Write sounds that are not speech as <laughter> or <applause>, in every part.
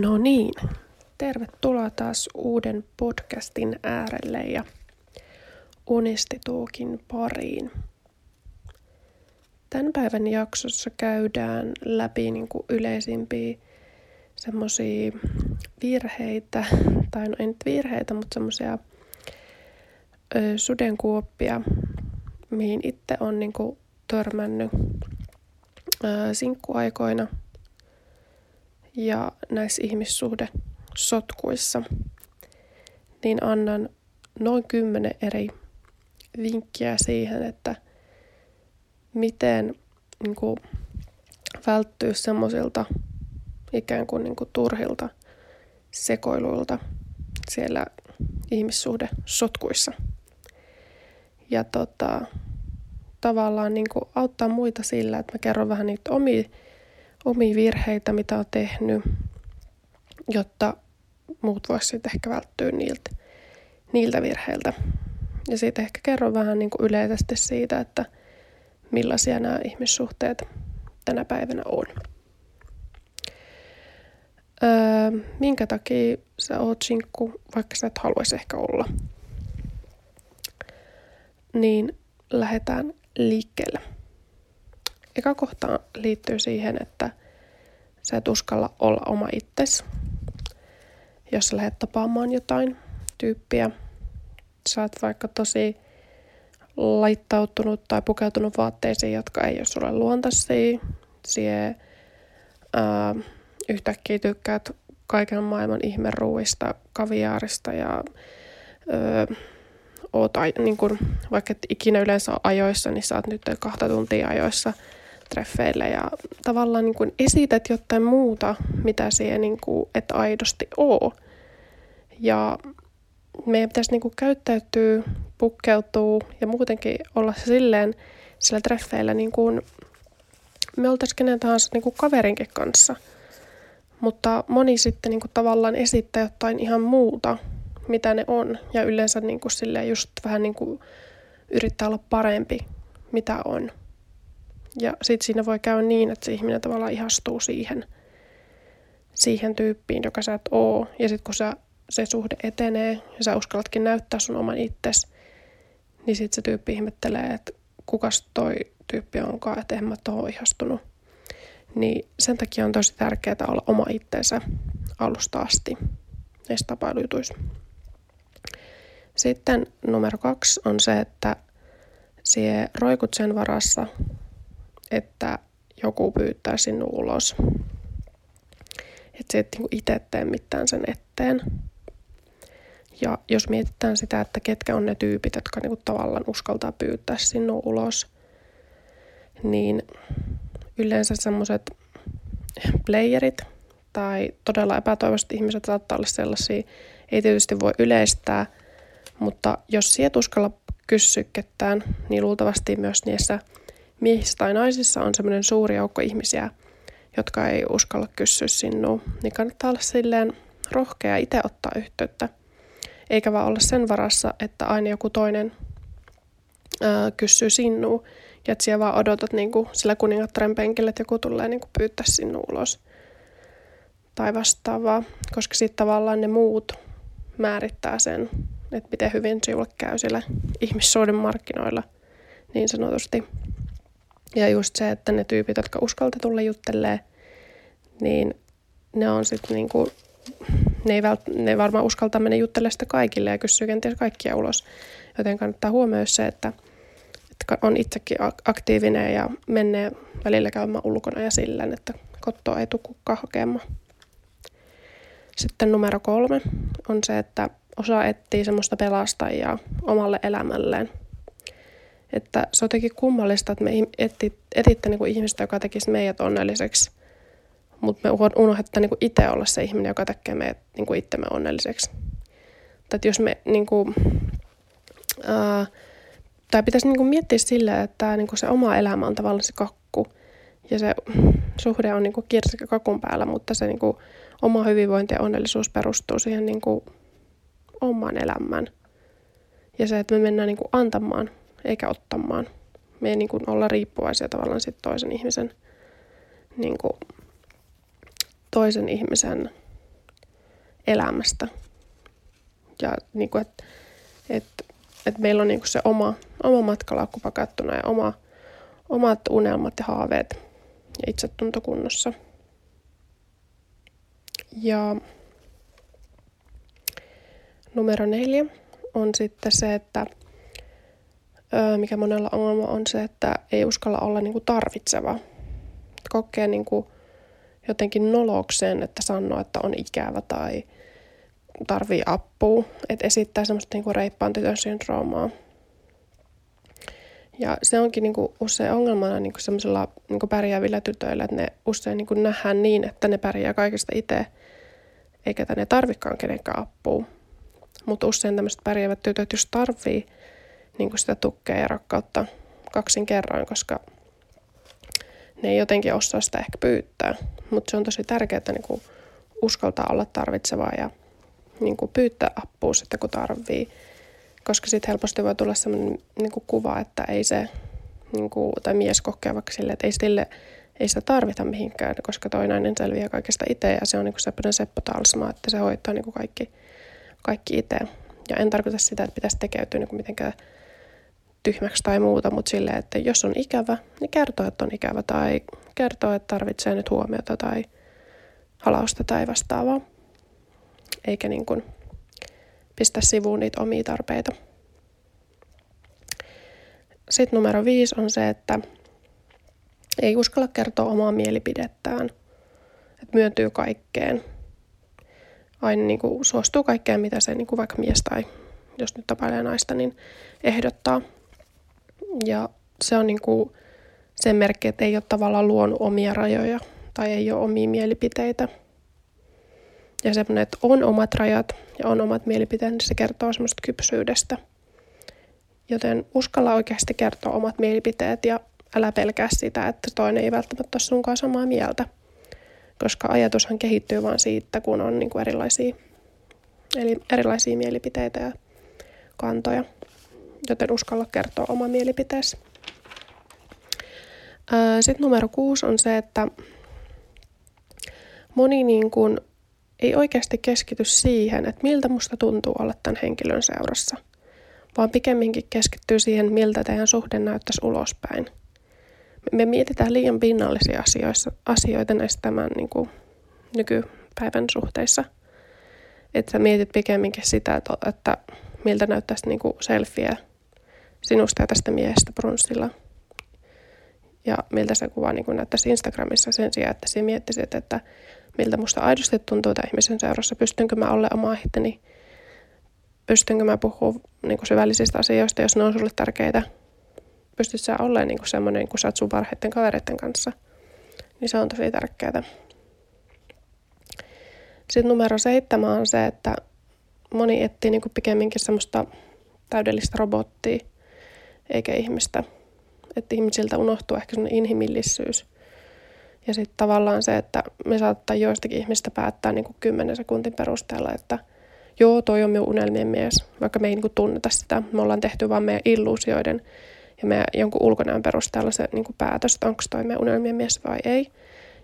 No niin, tervetuloa taas uuden podcastin äärelle ja Unistituukin pariin. Tämän päivän jaksossa käydään läpi niin kuin yleisimpiä semmoisia virheitä, tai no ei nyt virheitä, mutta semmoisia sudenkuoppia, mihin itse on niin törmännyt sinkkuaikoina – ja näissä ihmissuhde sotkuissa, niin annan noin kymmenen eri vinkkiä siihen, että miten niin kuin, välttyä semmoisilta ikään kuin, niin kuin turhilta sekoiluilta siellä ihmissuhde sotkuissa. Ja tota, tavallaan niin kuin auttaa muita sillä, että mä kerron vähän niitä omia omia virheitä, mitä on tehnyt, jotta muut voisivat ehkä välttyä niiltä, niiltä virheiltä. Ja sitten ehkä kerron vähän niin kuin yleisesti siitä, että millaisia nämä ihmissuhteet tänä päivänä on. Öö, minkä takia sä oot sinkku, vaikka sä et haluaisi ehkä olla? Niin lähdetään liikkeelle. Eka kohta liittyy siihen, että sä et uskalla olla oma itses. Jos sä lähdet tapaamaan jotain tyyppiä, sä oot vaikka tosi laittautunut tai pukeutunut vaatteisiin, jotka ei ole sulle luontaisia. Sie ää, yhtäkkiä tykkäät kaiken maailman ihmeruuista, kaviaarista ja öö, oot, niin kun, vaikka et ikinä yleensä ajoissa, niin sä oot nyt kahta tuntia ajoissa – treffeille ja tavallaan niin kuin esität jotain muuta, mitä siihen niin kuin, et aidosti oo. Ja meidän pitäisi niin kuin käyttäytyä, pukkeutua ja muutenkin olla silleen sillä treffeillä niin kuin me oltaisiin kenen tahansa niin kuin kaverinkin kanssa. Mutta moni sitten niin kuin tavallaan esittää jotain ihan muuta, mitä ne on. Ja yleensä niin kuin silleen just vähän niin kuin yrittää olla parempi, mitä on. Ja sitten siinä voi käydä niin, että se ihminen tavallaan ihastuu siihen, siihen tyyppiin, joka sä et oo. Ja sitten kun sä, se suhde etenee ja sä uskallatkin näyttää sun oman itses, niin sitten se tyyppi ihmettelee, että kukas toi tyyppi onkaan, että en mä tohon ihastunut. Niin sen takia on tosi tärkeää olla oma itteensä alusta asti näissä tapailujutuissa. Sitten numero kaksi on se, että sie roikut sen varassa, että joku pyytää sinun ulos. Että se et niinku itse tee mitään sen eteen. Ja jos mietitään sitä, että ketkä on ne tyypit, jotka niinku tavallaan uskaltaa pyytää sinun ulos, niin yleensä semmoiset playerit tai todella epätoivoiset ihmiset saattaa olla sellaisia, ei tietysti voi yleistää, mutta jos siet uskalla kysyä ketään, niin luultavasti myös niissä – miehissä tai naisissa on semmoinen suuri joukko ihmisiä, jotka ei uskalla kysyä sinua, niin kannattaa olla silleen rohkea itse ottaa yhteyttä. Eikä vaan olla sen varassa, että aina joku toinen ää, kysyy sinua ja että siellä vaan odotat niin kuin sillä kuningattaren penkillä, että joku tulee niin kuin pyytää sinua ulos tai vastaavaa, koska sitten tavallaan ne muut määrittää sen, että miten hyvin sinulle käy sillä ihmissuuden markkinoilla niin sanotusti. Ja just se, että ne tyypit, jotka uskalta tulla juttelee, niin ne on sitten niinku, ne ei, vält, ne varmaan uskaltaa mennä juttelemaan sitä kaikille ja kysyä kenties kaikkia ulos. Joten kannattaa huomioida se, että, että on itsekin aktiivinen ja menee välillä käymään ulkona ja sillä, että kottoa ei tule kukaan hakemaan. Sitten numero kolme on se, että osaa etsiä semmoista pelastajaa omalle elämälleen – että se on jotenkin kummallista, että me etit, etitte niin ihmistä, joka tekisi meidät onnelliseksi, mutta me unohdetaan niin itse olla se ihminen, joka tekee meidät niin itsemme onnelliseksi. Tai jos me niin kuin, ää, tai pitäisi niin kuin miettiä sillä, että niin kuin se oma elämä on tavallaan se kakku ja se suhde on niin kuin kirsikka kakun päällä, mutta se niin kuin oma hyvinvointi ja onnellisuus perustuu siihen niin kuin omaan elämään. Ja se, että me mennään niin kuin antamaan eikä ottamaan. Me ei niin kuin olla riippuvaisia tavallaan sit toisen ihmisen, niin kuin, toisen ihmisen elämästä. Ja niin kuin, että et, et meillä on niin kuin se oma, oma matkalaukku pakattuna ja oma, omat unelmat ja haaveet ja itsetunto kunnossa. Ja numero neljä on sitten se, että mikä monella ongelma on se, että ei uskalla olla niin kuin tarvitseva. Kokee niin kuin jotenkin nolokseen, että sanoo, että on ikävä tai tarvii apua. Että esittää semmoista niin kuin reippaan tytön syndroomaa. Ja se onkin niin kuin usein ongelmana niin kuin semmoisilla niin kuin pärjäävillä tytöillä, että ne usein niin kuin nähdään niin, että ne pärjää kaikista itse, eikä ne tarvikaan kenenkään apua. Mutta usein tämmöiset pärjäävät tytöt, jos tarvii niin kuin sitä tukea ja rakkautta kaksin kerroin, koska ne ei jotenkin osaa sitä ehkä pyytää. Mutta se on tosi tärkeää, niin kuin uskaltaa olla tarvitsevaa ja niin kuin pyytää apua sitten, kun tarvii. Koska sitten helposti voi tulla sellainen niin kuin kuva, että ei se, niin kuin, tai mies kokee vaikka sille, että ei, sille, ei sitä tarvita mihinkään, koska toi nainen selviää kaikesta itse ja se on niin kuin Seppo Talsma, että se hoitaa niin kuin kaikki, kaikki itse. Ja en tarkoita sitä, että pitäisi tekeytyä niin kuin mitenkään tyhmäksi tai muuta, mutta silleen, että jos on ikävä, niin kertoo, että on ikävä tai kertoo, että tarvitsee nyt huomiota tai halausta tai vastaavaa. Eikä niin kuin pistä sivuun niitä omia tarpeita. Sitten numero viisi on se, että ei uskalla kertoa omaa mielipidettään. Että myöntyy kaikkeen. Aina niin kuin suostuu kaikkeen, mitä se niin kuin vaikka mies tai jos nyt tapailee naista, niin ehdottaa. Ja se on niin kuin sen merkki, että ei ole tavallaan luonut omia rajoja tai ei ole omia mielipiteitä. Ja semmoinen, että on omat rajat ja on omat mielipiteet, niin se kertoo semmoista kypsyydestä. Joten uskalla oikeasti kertoa omat mielipiteet ja älä pelkää sitä, että toinen ei välttämättä ole sunkaan samaa mieltä. Koska ajatushan kehittyy vain siitä, kun on niin kuin erilaisia, eli erilaisia mielipiteitä ja kantoja joten uskalla kertoa oma mielipiteesi. Sitten numero kuusi on se, että moni niin kuin ei oikeasti keskity siihen, että miltä musta tuntuu olla tämän henkilön seurassa, vaan pikemminkin keskittyy siihen, miltä teidän suhde näyttäisi ulospäin. Me mietitään liian pinnallisia asioissa, asioita näistä tämän niin kuin, nykypäivän suhteissa. Että sä mietit pikemminkin sitä, että, että miltä näyttäisi niin kuin selfie sinusta ja tästä miehestä brunssilla. Ja miltä se kuva niin näyttäisi Instagramissa sen sijaan, että sinä miettisit, että miltä musta aidosti tuntuu tämän ihmisen seurassa. Pystynkö mä olla oma itteni? Pystynkö mä puhua niin kuin syvällisistä asioista, jos ne on sulle tärkeitä? Pystyt sä olemaan niin semmoinen, kun sä oot sun parhaiten kavereiden kanssa? Niin se on tosi tärkeää. Sitten numero seitsemän on se, että moni etsii niin pikemminkin semmoista täydellistä robottia, eikä ihmistä. Että ihmisiltä unohtuu ehkä sellainen inhimillisyys. Ja sitten tavallaan se, että me saattaa joistakin ihmistä päättää niin kuin 10 sekuntin perusteella, että joo, toi on minun unelmien mies, vaikka me ei niin kuin tunneta sitä. Me ollaan tehty vaan meidän illuusioiden ja meidän jonkun ulkonäön perusteella se niin kuin päätös, että onko toi meidän unelmien mies vai ei.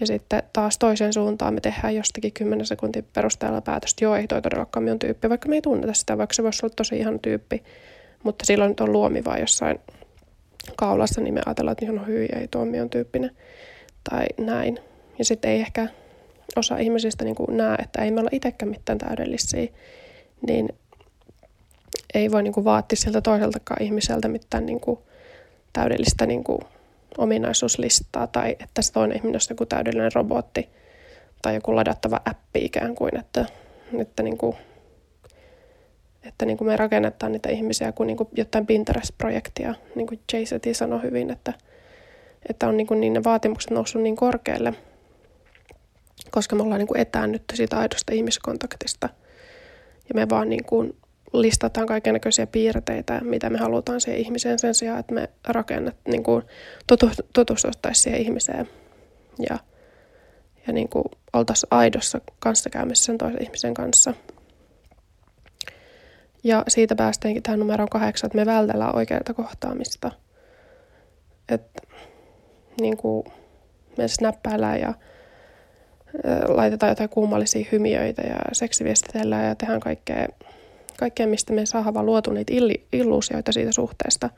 Ja sitten taas toiseen suuntaan me tehdään jostakin 10 sekuntin perusteella päätöstä, joo, ei toi todellakaan minun tyyppi, vaikka me ei tunneta sitä, vaikka se voisi olla tosi ihan tyyppi mutta silloin nyt on luomivaa jossain kaulassa, niin me ajatellaan, että no hyi, ei tuo on tyyppinen tai näin. Ja sitten ei ehkä osa ihmisistä niin näe, että ei me olla itsekään mitään täydellisiä, niin ei voi niin vaatia siltä toiseltakaan ihmiseltä mitään niin kuin täydellistä niin kuin ominaisuuslistaa tai että se toinen ihminen olisi joku täydellinen robotti tai joku ladattava appi ikään kuin, että, että niin kuin että niin kuin me rakennetaan niitä ihmisiä kuin, niin kuin jotain Pinterest-projektia, niin kuin Jay sanoi hyvin, että, että on niin, kuin niin ne vaatimukset noussut niin korkealle, koska me ollaan niin kuin etäännytty siitä aidosta ihmiskontaktista. Ja me vaan niin kuin listataan kaikenlaisia piirteitä, mitä me halutaan siihen ihmiseen sen sijaan, että me rakennat, niin kuin tutustuttaisiin siihen ihmiseen ja, ja niin kuin oltaisiin aidossa kanssakäymisessä sen toisen ihmisen kanssa – ja siitä päästäänkin tähän numeroon kahdeksan, että me vältellään oikeaa kohtaamista. Että niin kuin me snappäillään ja laitetaan jotain kummallisia hymiöitä ja seksiviestitellään ja tehdään kaikkea, kaikkea mistä me saadaan vaan luotu niitä illuusioita siitä suhteesta.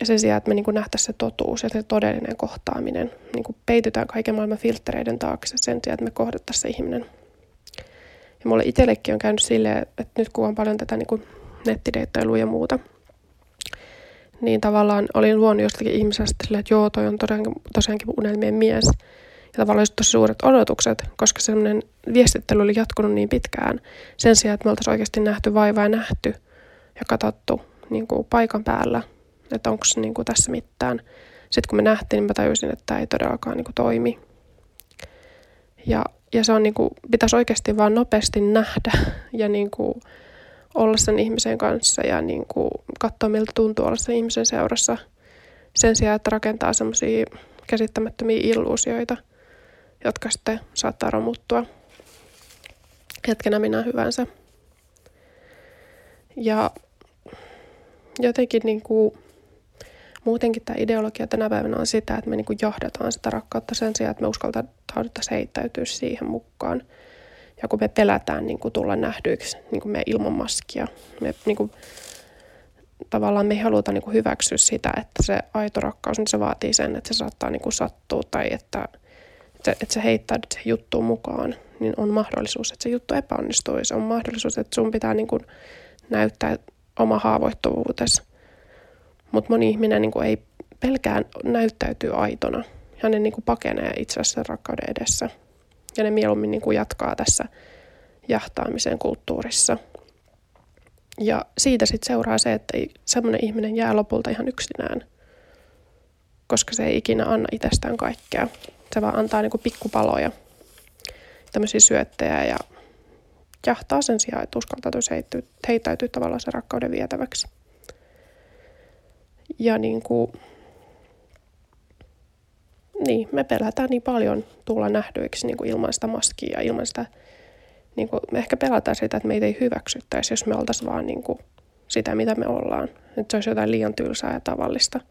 Ja sen sijaan, että me niin nähtäisiin se totuus ja se todellinen kohtaaminen, niin kuin peitytään kaiken maailman filtreiden taakse sen sijaan, että me kohdattaisiin se ihminen. Ja mulle itsellekin on käynyt silleen, että nyt kun on paljon tätä niin nettideittailua ja muuta, niin tavallaan olin luonut jostakin ihmisestä silleen, että joo, toi on tosiaankin, tosiaankin unelmien mies. Ja tavallaan olisi tosi suuret odotukset, koska semmoinen viestittely oli jatkunut niin pitkään. Sen sijaan, että me oltaisiin oikeasti nähty vaivaa ja nähty ja katsottu niin kuin paikan päällä, että onko niin kuin tässä mitään. Sitten kun me nähtiin, niin mä tajusin, että tämä ei todellakaan niin kuin toimi. Ja, ja se on niin kuin, pitäisi oikeasti vaan nopeasti nähdä ja niin kuin, olla sen ihmisen kanssa ja niin kuin, katsoa, miltä tuntuu olla sen ihmisen seurassa sen sijaan, että rakentaa semmoisia käsittämättömiä illuusioita – jotka sitten saattaa romuttua hetkenä minä hyvänsä. Ja jotenkin niin kuin, muutenkin tämä ideologia tänä päivänä on sitä, että me niin kuin johdataan sitä rakkautta sen sijaan, että me uskaltauduttaisiin heittäytyä siihen mukaan. Ja kun me pelätään niin kuin tulla nähdyiksi niin kuin me ilman maskia, me niin kuin, tavallaan me ei haluta niin kuin hyväksyä sitä, että se aito rakkaus, niin se vaatii sen, että se saattaa niin kuin sattua tai että että, että sä heittäydyt siihen juttuun mukaan, niin on mahdollisuus, että se juttu epäonnistuu. Se on mahdollisuus, että sun pitää niin kuin näyttää oma haavoittuvuutesi. Mutta moni ihminen niin kuin ei pelkään näyttäytyy aitona. Hänen niin kuin pakenee itse asiassa rakkauden edessä. Ja ne mieluummin niin kuin jatkaa tässä jahtaamisen kulttuurissa. Ja siitä sitten seuraa se, että semmoinen ihminen jää lopulta ihan yksinään, koska se ei ikinä anna itsestään kaikkea se vaan antaa niin kuin pikkupaloja, tämmöisiä syöttejä ja jahtaa sen sijaan, että uskaltautuisi heittäytyä tavallaan sen rakkauden vietäväksi. Ja niin kuin, niin, me pelätään niin paljon tulla nähdyiksi niin kuin ilman sitä maskia ja ilman sitä, niin kuin, me ehkä pelätään sitä, että meitä ei hyväksyttäisi, jos me oltaisiin vaan niin kuin sitä, mitä me ollaan. Että se olisi jotain liian tylsää ja tavallista –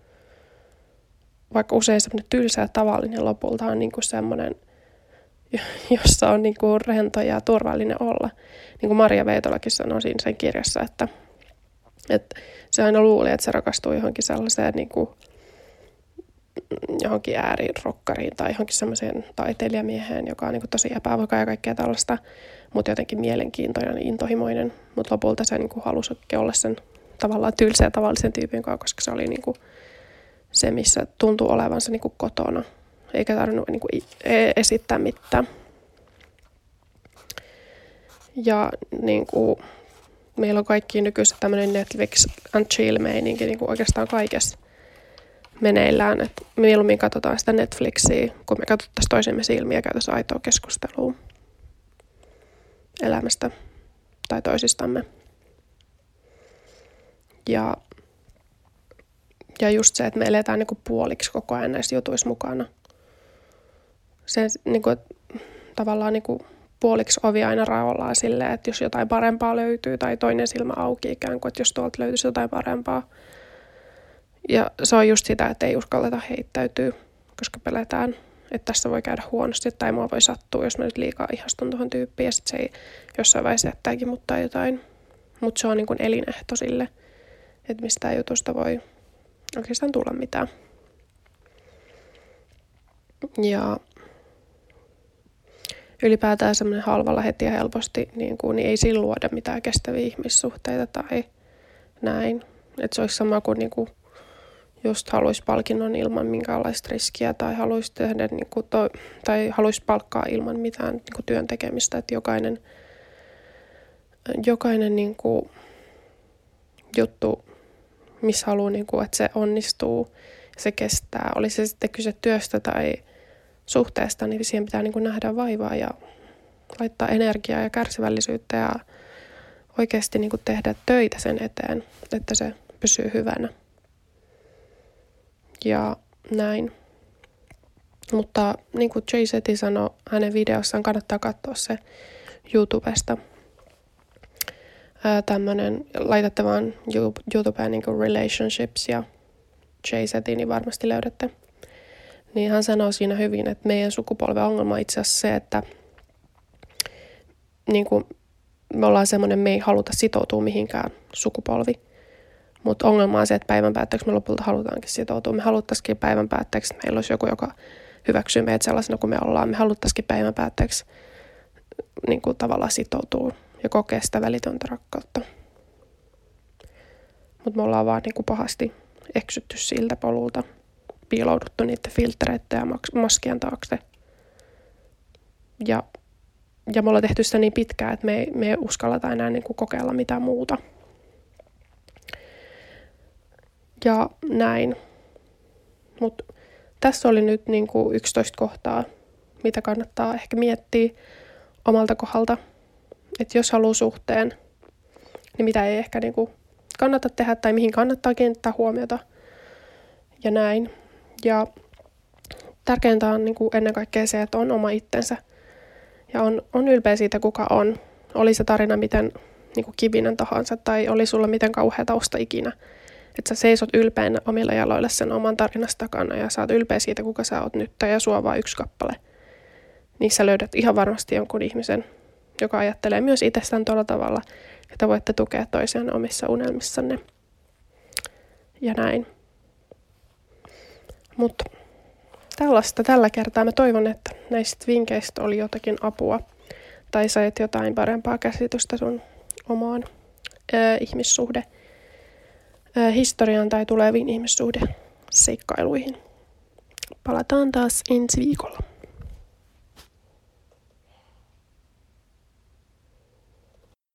vaikka usein semmoinen tylsä ja tavallinen lopulta on niin kuin semmoinen, <laughs> jossa on niin kuin rento ja turvallinen olla. Niin kuin Maria Veitolakin sanoi siinä sen kirjassa, että, että se aina luuli, että se rakastuu johonkin sellaiseen niin kuin, johonkin äärirokkariin tai johonkin semmoiseen taiteilijamieheen, joka on niin kuin tosi epävakaa ja kaikkea tällaista, mutta jotenkin mielenkiintoinen intohimoinen. Mutta lopulta se niin kuin halusi olla sen tavallaan tylsä ja tavallisen tyypin kanssa, koska se oli niin kuin se, missä tuntuu olevansa niin kuin kotona, eikä tarvinnut niin kuin e-, esittää mitään. Ja niin kuin, meillä on kaikki nykyisin tämmöinen Netflix and chill-meininki niin kuin oikeastaan kaikessa meneillään. Et mieluummin katsotaan sitä Netflixiä, kun me katsottaisiin toisemme silmiä ja käytäisiin aitoa keskustelua elämästä tai toisistamme. Ja ja just se, että me eletään niin kuin puoliksi koko ajan näissä jutuissa mukana. Se niin kuin, tavallaan niin kuin puoliksi ovi aina raollaan silleen, että jos jotain parempaa löytyy tai toinen silmä auki ikään kuin, että jos tuolta löytyisi jotain parempaa. Ja se on just sitä, että ei uskalleta heittäytyä, koska pelätään, että tässä voi käydä huonosti tai mua voi sattua, jos mä nyt liikaa ihastun tuohon tyyppiin ja sitten se ei jossain vaiheessa jättääkin mutta jotain. Mutta se on niin kuin elinehto sille, että mistä jutusta voi oikeastaan tulla mitään. Ja ylipäätään semmoinen halvalla heti ja helposti, niin, kuin, niin ei sillä luoda mitään kestäviä ihmissuhteita tai näin. Että se olisi sama kuin, niin kuin just haluaisi palkinnon ilman minkäänlaista riskiä tai haluaisi tehdä niin kuin to, tai haluaisi palkkaa ilman mitään niin kuin työn tekemistä. Että jokainen, jokainen niin kuin juttu missä haluaa, niin kuin, että se onnistuu se kestää. Oli se sitten kyse työstä tai suhteesta, niin siihen pitää niin kuin nähdä vaivaa ja laittaa energiaa ja kärsivällisyyttä ja oikeasti niin kuin tehdä töitä sen eteen, että se pysyy hyvänä. Ja näin. Mutta niin kuin Jay Seti sanoi hänen videossaan, kannattaa katsoa se YouTubesta – tämmöinen, laitatte vaan YouTubeen niin relationships ja Jay-Setin, niin varmasti löydätte. niin hän sanoi siinä hyvin, että meidän sukupolven ongelma on itse asiassa se, että niin kuin, me ollaan semmoinen, me ei haluta sitoutua mihinkään sukupolvi. Mutta ongelma on se, että päivän päätteeksi me lopulta halutaankin sitoutua. Me haluttaisikin päivän päätteeksi, että meillä olisi joku, joka hyväksyy meitä sellaisena kuin me ollaan. Me haluttaisikin päivän päätteeksi niin kuin tavallaan sitoutua ja kokea sitä välitöntä rakkautta. Mutta me ollaan vaan niin kuin pahasti eksytty siltä polulta, piilouduttu niiden filtreiden ja maskien taakse. Ja, ja me ollaan tehty sitä niin pitkään, että me ei, me ei uskalleta enää niin kuin kokeilla mitään muuta. Ja näin. Mutta tässä oli nyt niin kuin 11 kohtaa, mitä kannattaa ehkä miettiä omalta kohdalta. Että jos haluaa suhteen, niin mitä ei ehkä niin kuin kannata tehdä tai mihin kannattaa kiinnittää huomiota ja näin. Ja tärkeintä on niin kuin ennen kaikkea se, että on oma itsensä ja on, on ylpeä siitä, kuka on. Oli se tarina miten niin kuin kivinen tahansa tai oli sulla miten kauhea tausta ikinä. Että sä seisot ylpeänä omilla jaloilla sen oman tarinasta takana ja saat ylpeä siitä, kuka sä oot nyt ja sua vaan yksi kappale. Niissä löydät ihan varmasti jonkun ihmisen, joka ajattelee myös itsestään tuolla tavalla, että voitte tukea toisiaan omissa unelmissanne. Ja näin. Mutta tällaista tällä kertaa. Mä toivon, että näistä vinkkeistä oli jotakin apua tai sait jotain parempaa käsitystä sun omaan ö, ihmissuhde historiaan tai tuleviin ihmissuhde seikkailuihin. Palataan taas ensi viikolla.